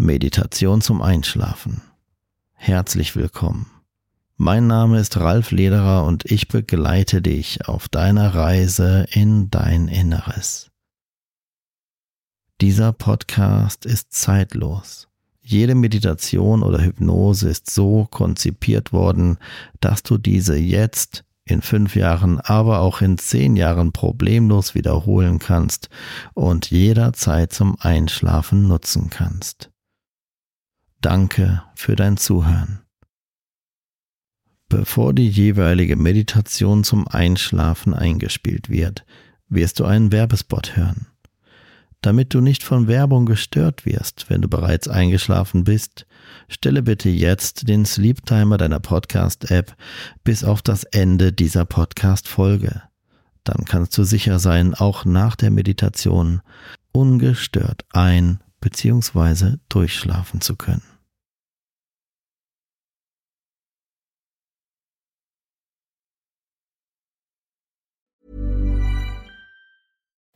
Meditation zum Einschlafen. Herzlich willkommen. Mein Name ist Ralf Lederer und ich begleite dich auf deiner Reise in dein Inneres. Dieser Podcast ist zeitlos. Jede Meditation oder Hypnose ist so konzipiert worden, dass du diese jetzt in fünf Jahren, aber auch in zehn Jahren problemlos wiederholen kannst und jederzeit zum Einschlafen nutzen kannst. Danke für dein Zuhören. Bevor die jeweilige Meditation zum Einschlafen eingespielt wird, wirst du einen Werbespot hören. Damit du nicht von Werbung gestört wirst, wenn du bereits eingeschlafen bist, stelle bitte jetzt den Sleep Timer deiner Podcast-App bis auf das Ende dieser Podcast-Folge. Dann kannst du sicher sein, auch nach der Meditation ungestört ein- bzw. durchschlafen zu können.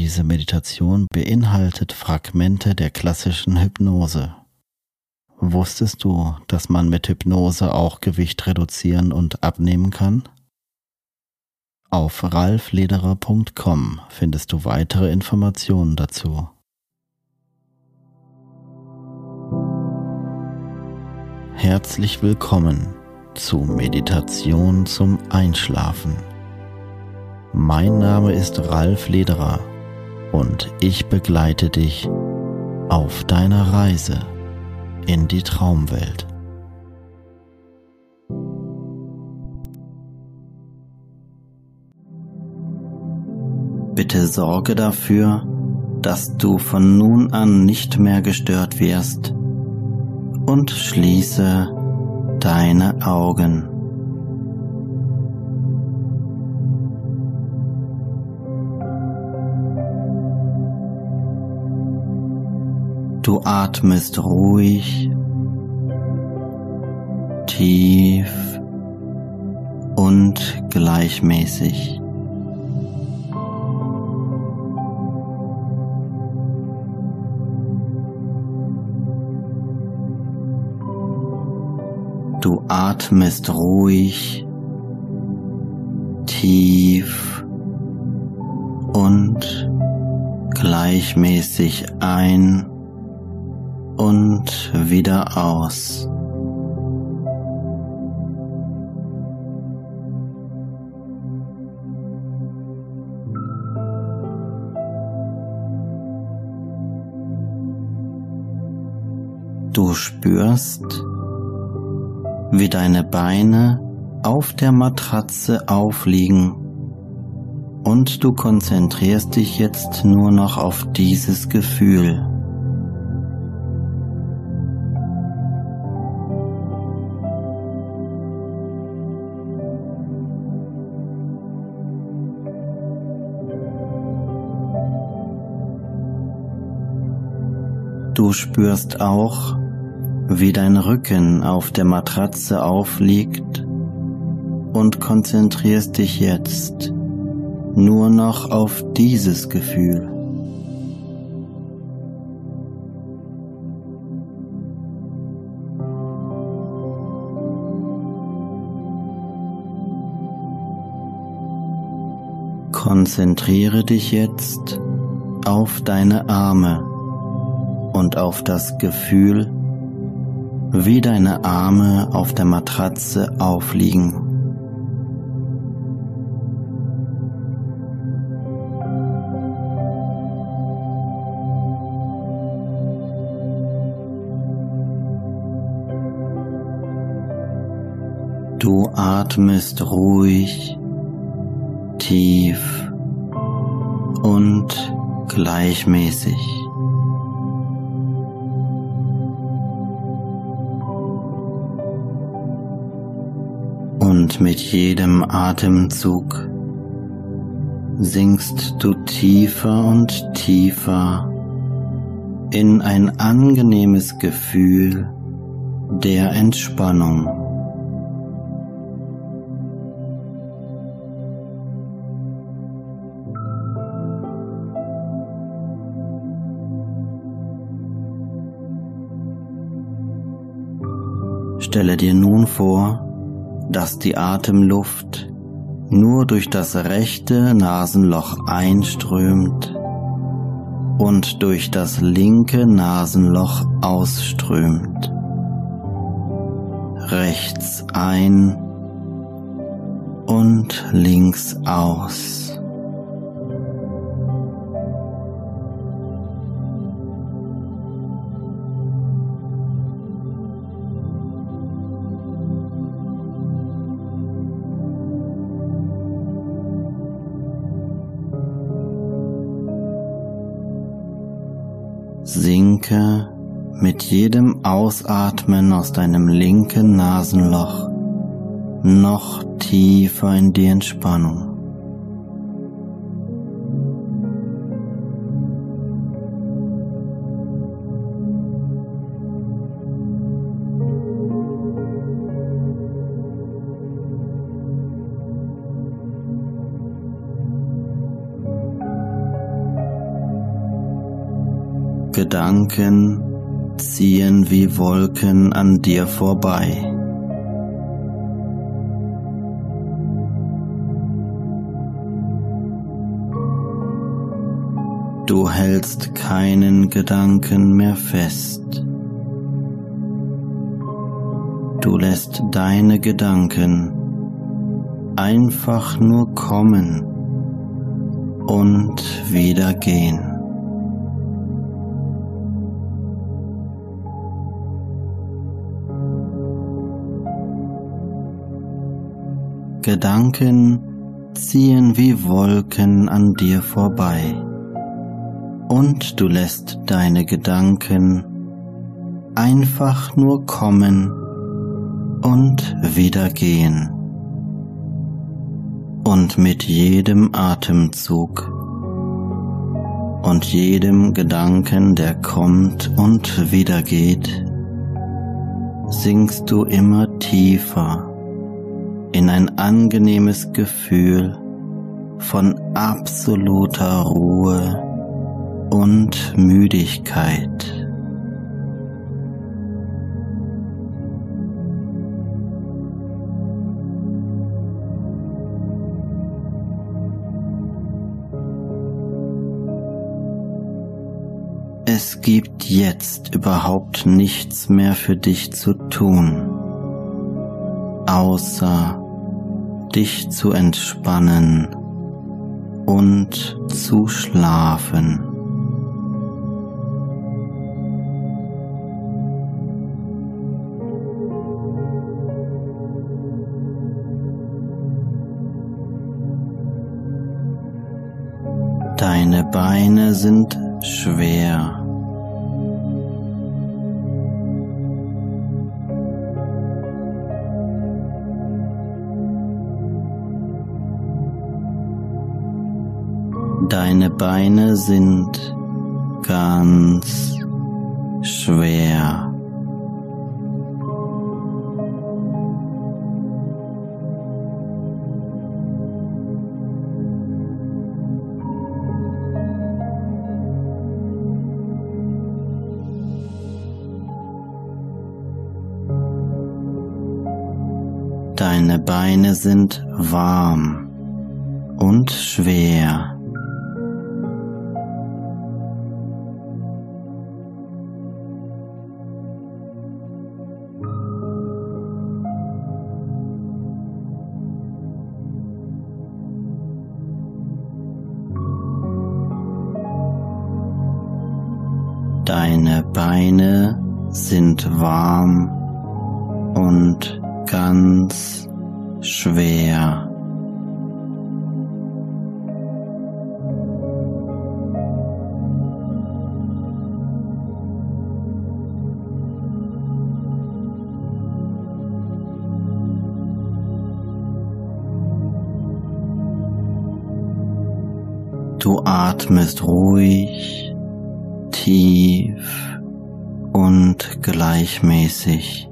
Diese Meditation beinhaltet Fragmente der klassischen Hypnose. Wusstest du, dass man mit Hypnose auch Gewicht reduzieren und abnehmen kann? Auf ralflederer.com findest du weitere Informationen dazu. Herzlich willkommen zu Meditation zum Einschlafen. Mein Name ist Ralf Lederer und ich begleite dich auf deiner Reise in die Traumwelt. Bitte sorge dafür, dass du von nun an nicht mehr gestört wirst und schließe deine Augen. Du atmest ruhig, tief und gleichmäßig. Du atmest ruhig, tief und gleichmäßig ein und wieder aus. Du spürst, wie deine Beine auf der Matratze aufliegen und du konzentrierst dich jetzt nur noch auf dieses Gefühl. Du spürst auch, wie dein Rücken auf der Matratze aufliegt und konzentrierst dich jetzt nur noch auf dieses Gefühl. Konzentriere dich jetzt auf deine Arme und auf das Gefühl, wie deine Arme auf der Matratze aufliegen. Du atmest ruhig, tief und gleichmäßig. Und mit jedem Atemzug sinkst du tiefer und tiefer in ein angenehmes Gefühl der Entspannung. Stelle dir nun vor, dass die Atemluft nur durch das rechte Nasenloch einströmt und durch das linke Nasenloch ausströmt. Rechts ein und links aus. Sinke mit jedem Ausatmen aus deinem linken Nasenloch noch tiefer in die Entspannung. Gedanken ziehen wie Wolken an dir vorbei. Du hältst keinen Gedanken mehr fest. Du lässt deine Gedanken einfach nur kommen und wieder gehen. Gedanken ziehen wie Wolken an dir vorbei und du lässt deine Gedanken einfach nur kommen und wieder gehen. Und mit jedem Atemzug und jedem Gedanken, der kommt und wieder geht, sinkst du immer tiefer in ein angenehmes Gefühl von absoluter Ruhe und Müdigkeit. Es gibt jetzt überhaupt nichts mehr für dich zu tun außer dich zu entspannen und zu schlafen. Deine Beine sind schwer. Deine Beine sind ganz schwer. Deine Beine sind warm und schwer. Warm und ganz schwer. Du atmest ruhig, tief und gleichmäßig.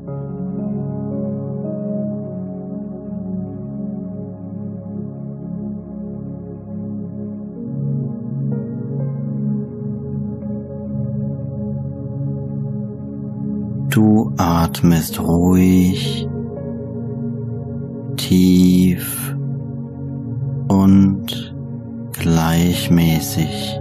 Du atmest ruhig, tief und gleichmäßig.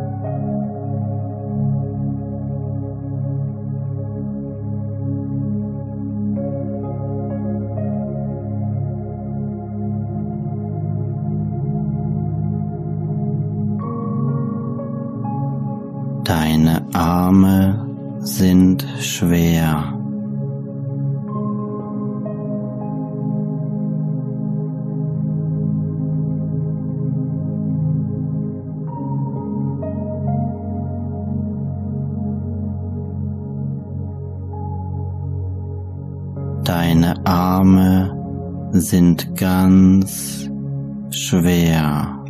Sind schwer. Deine Arme sind ganz schwer.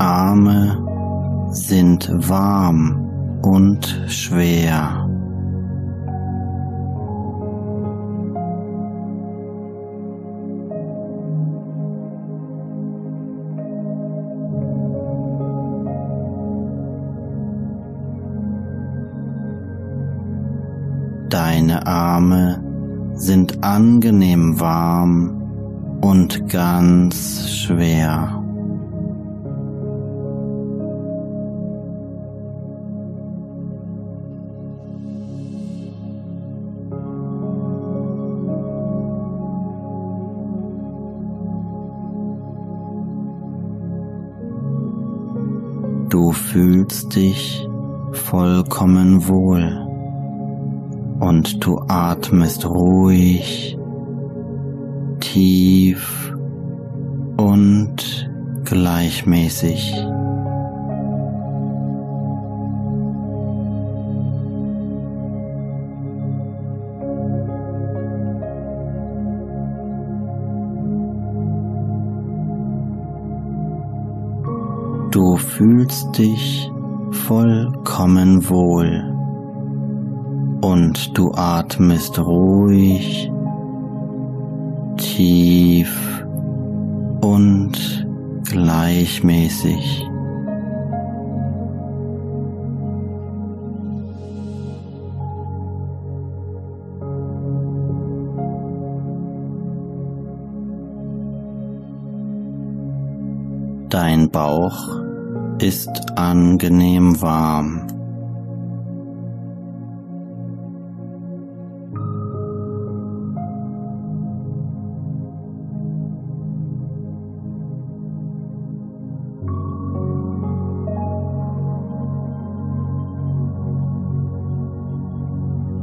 Arme sind warm und schwer. Deine Arme sind angenehm warm und ganz schwer. Fühlst dich vollkommen wohl und du atmest ruhig, tief und gleichmäßig. Du fühlst dich vollkommen wohl und du atmest ruhig, tief und gleichmäßig. Dein Bauch ist angenehm warm.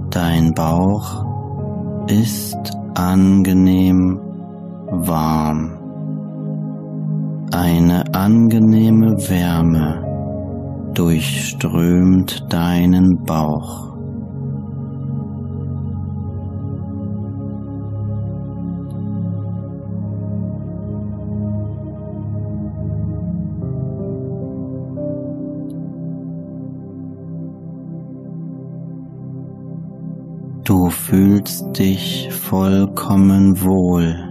Dein Bauch ist angenehm warm. Eine angenehme Wärme durchströmt deinen Bauch. Du fühlst dich vollkommen wohl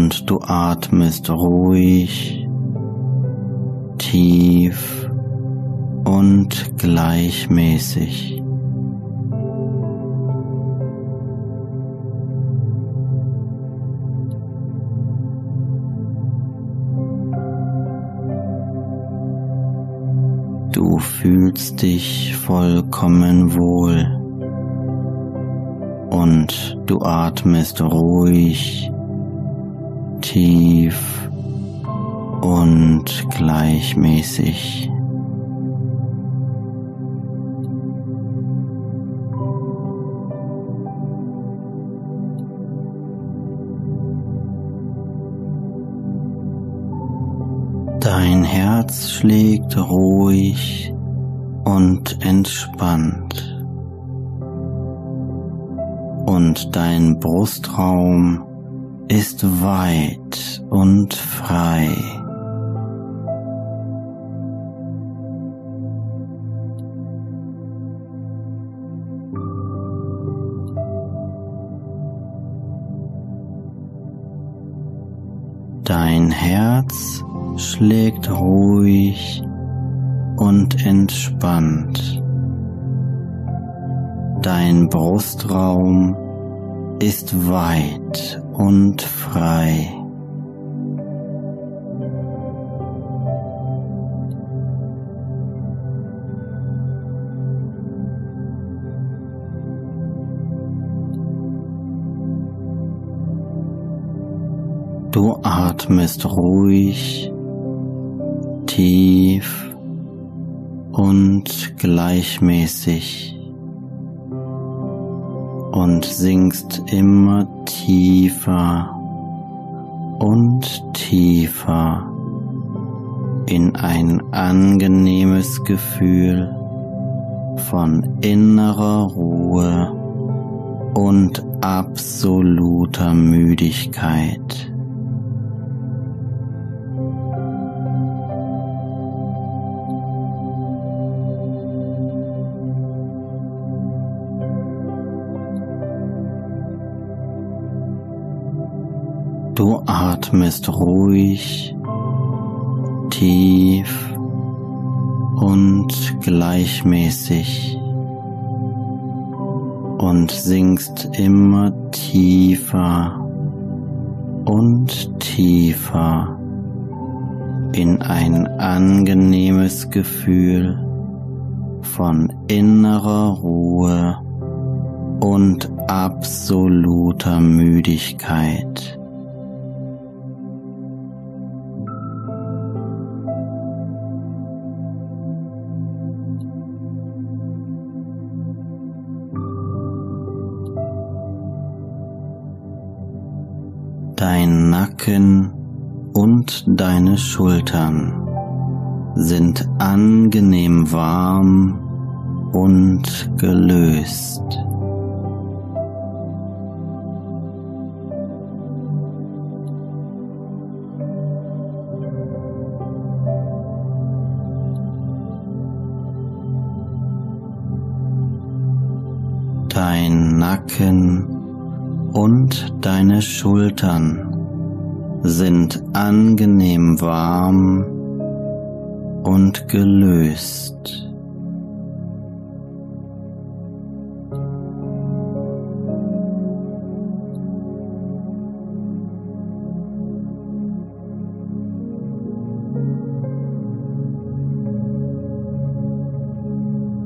und du atmest ruhig, tief und gleichmäßig. Du fühlst dich vollkommen wohl und du atmest ruhig, tief und gleichmäßig. Dein Herz schlägt ruhig und entspannt. Und dein Brustraum ist weit und frei. Dein Herz schlägt ruhig und entspannt. Dein Brustraum ist weit und frei. Du atmest ruhig tief und gleichmäßig und sinkst immer tiefer und tiefer in ein angenehmes Gefühl von innerer Ruhe und absoluter Müdigkeit. Atmest ruhig, tief und gleichmäßig und sinkst immer tiefer und tiefer in ein angenehmes Gefühl von innerer Ruhe und absoluter Müdigkeit. Dein Nacken und deine Schultern sind angenehm warm und gelöst. Dein Nacken und deine Schultern sind angenehm warm und gelöst.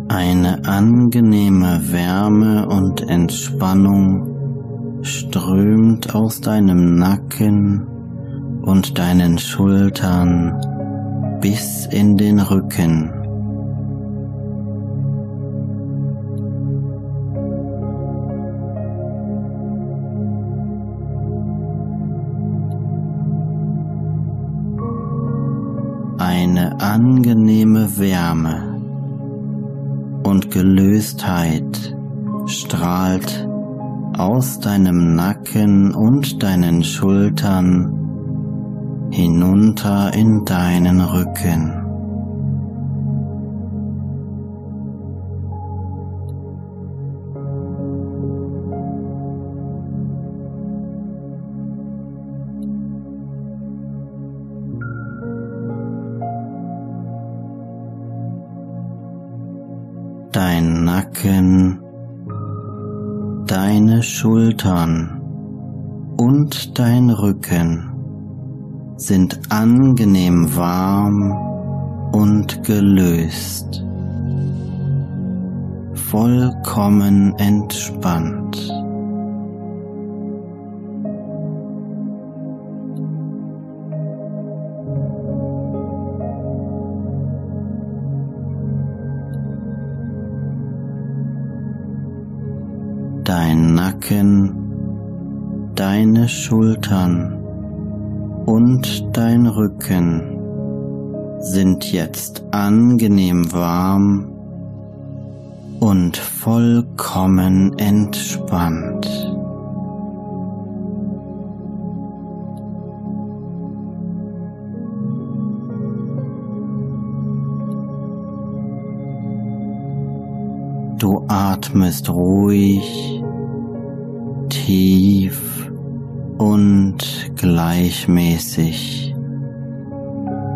Eine angenehme Wärme und Entspannung strömt aus deinem Nacken und deinen Schultern bis in den Rücken. Eine angenehme Wärme und Gelöstheit strahlt aus deinem Nacken und deinen Schultern hinunter in deinen Rücken. Dein Nacken Deine Schultern und dein Rücken sind angenehm warm und gelöst, vollkommen entspannt. Dein Nacken, deine Schultern und dein Rücken sind jetzt angenehm warm und vollkommen entspannt. Du atmest ruhig, tief und gleichmäßig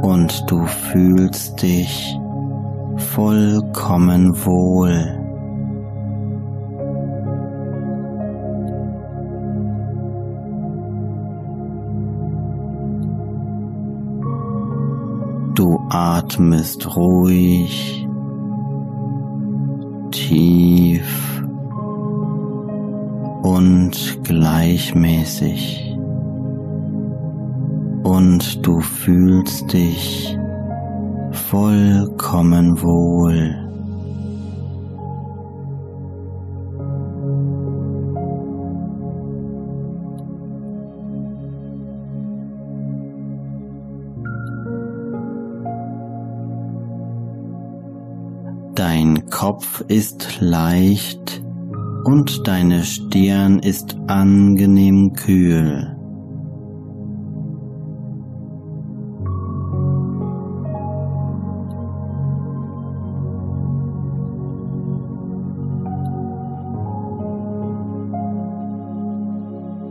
und du fühlst dich vollkommen wohl. Du atmest ruhig, tief und gleichmäßig und du fühlst dich vollkommen wohl. Dein Kopf ist leicht und deine Stirn ist angenehm kühl.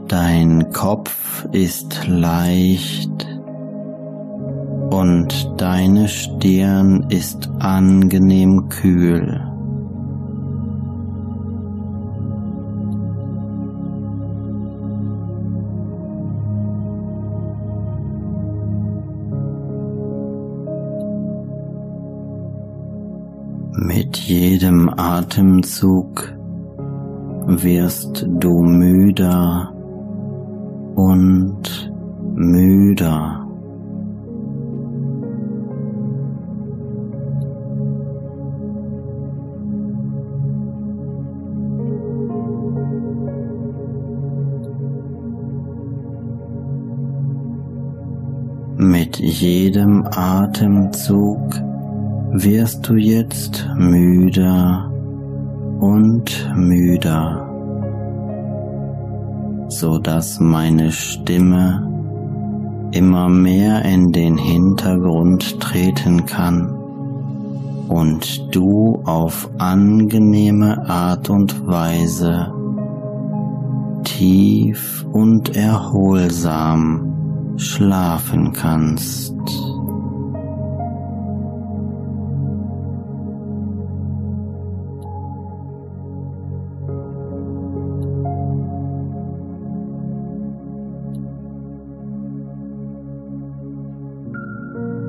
Dein Kopf ist leicht und deine Stirn ist angenehm kühl. Jedem Atemzug wirst du müder und müder. Mit jedem Atemzug wirst du jetzt müder und müder so dass meine Stimme immer mehr in den Hintergrund treten kann und du auf angenehme Art und Weise tief und erholsam schlafen kannst.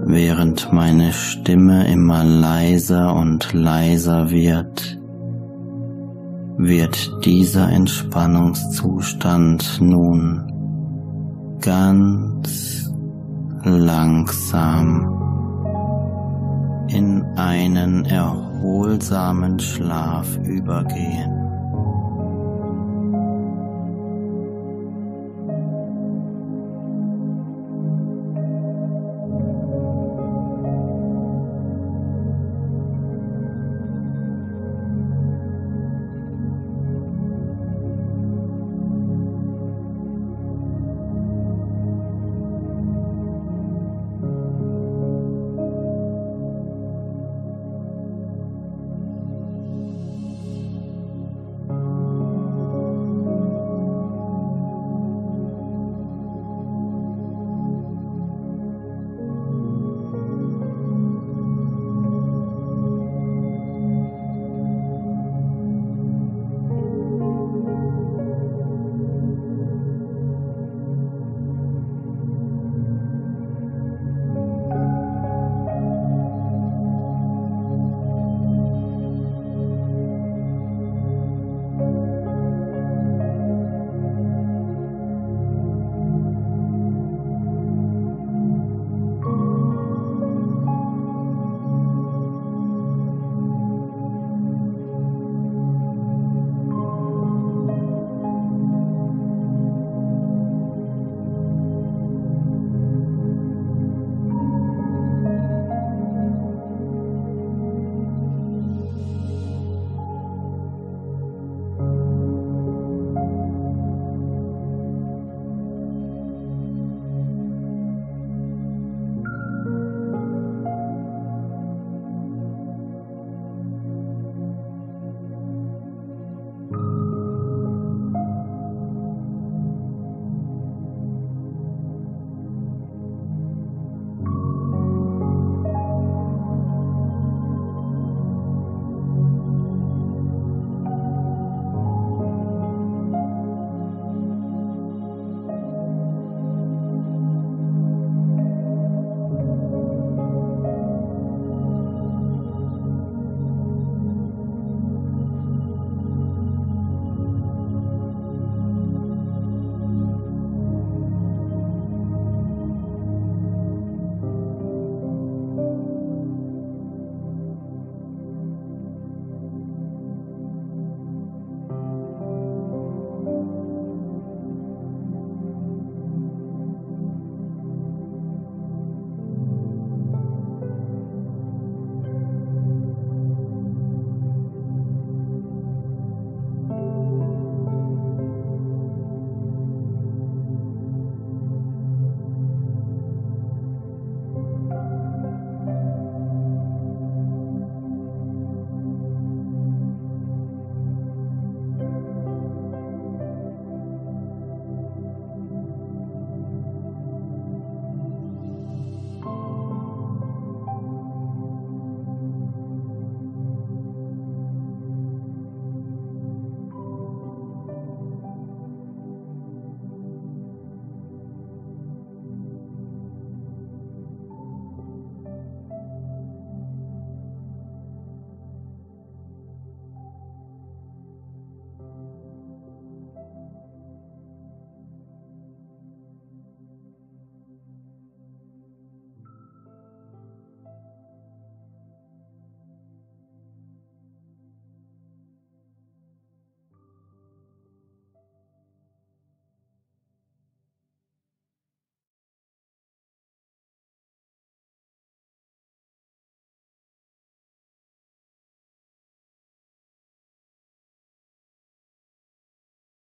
Während meine Stimme immer leiser und leiser wird, wird dieser Entspannungszustand nun ganz langsam in einen erholsamen Schlaf übergehen.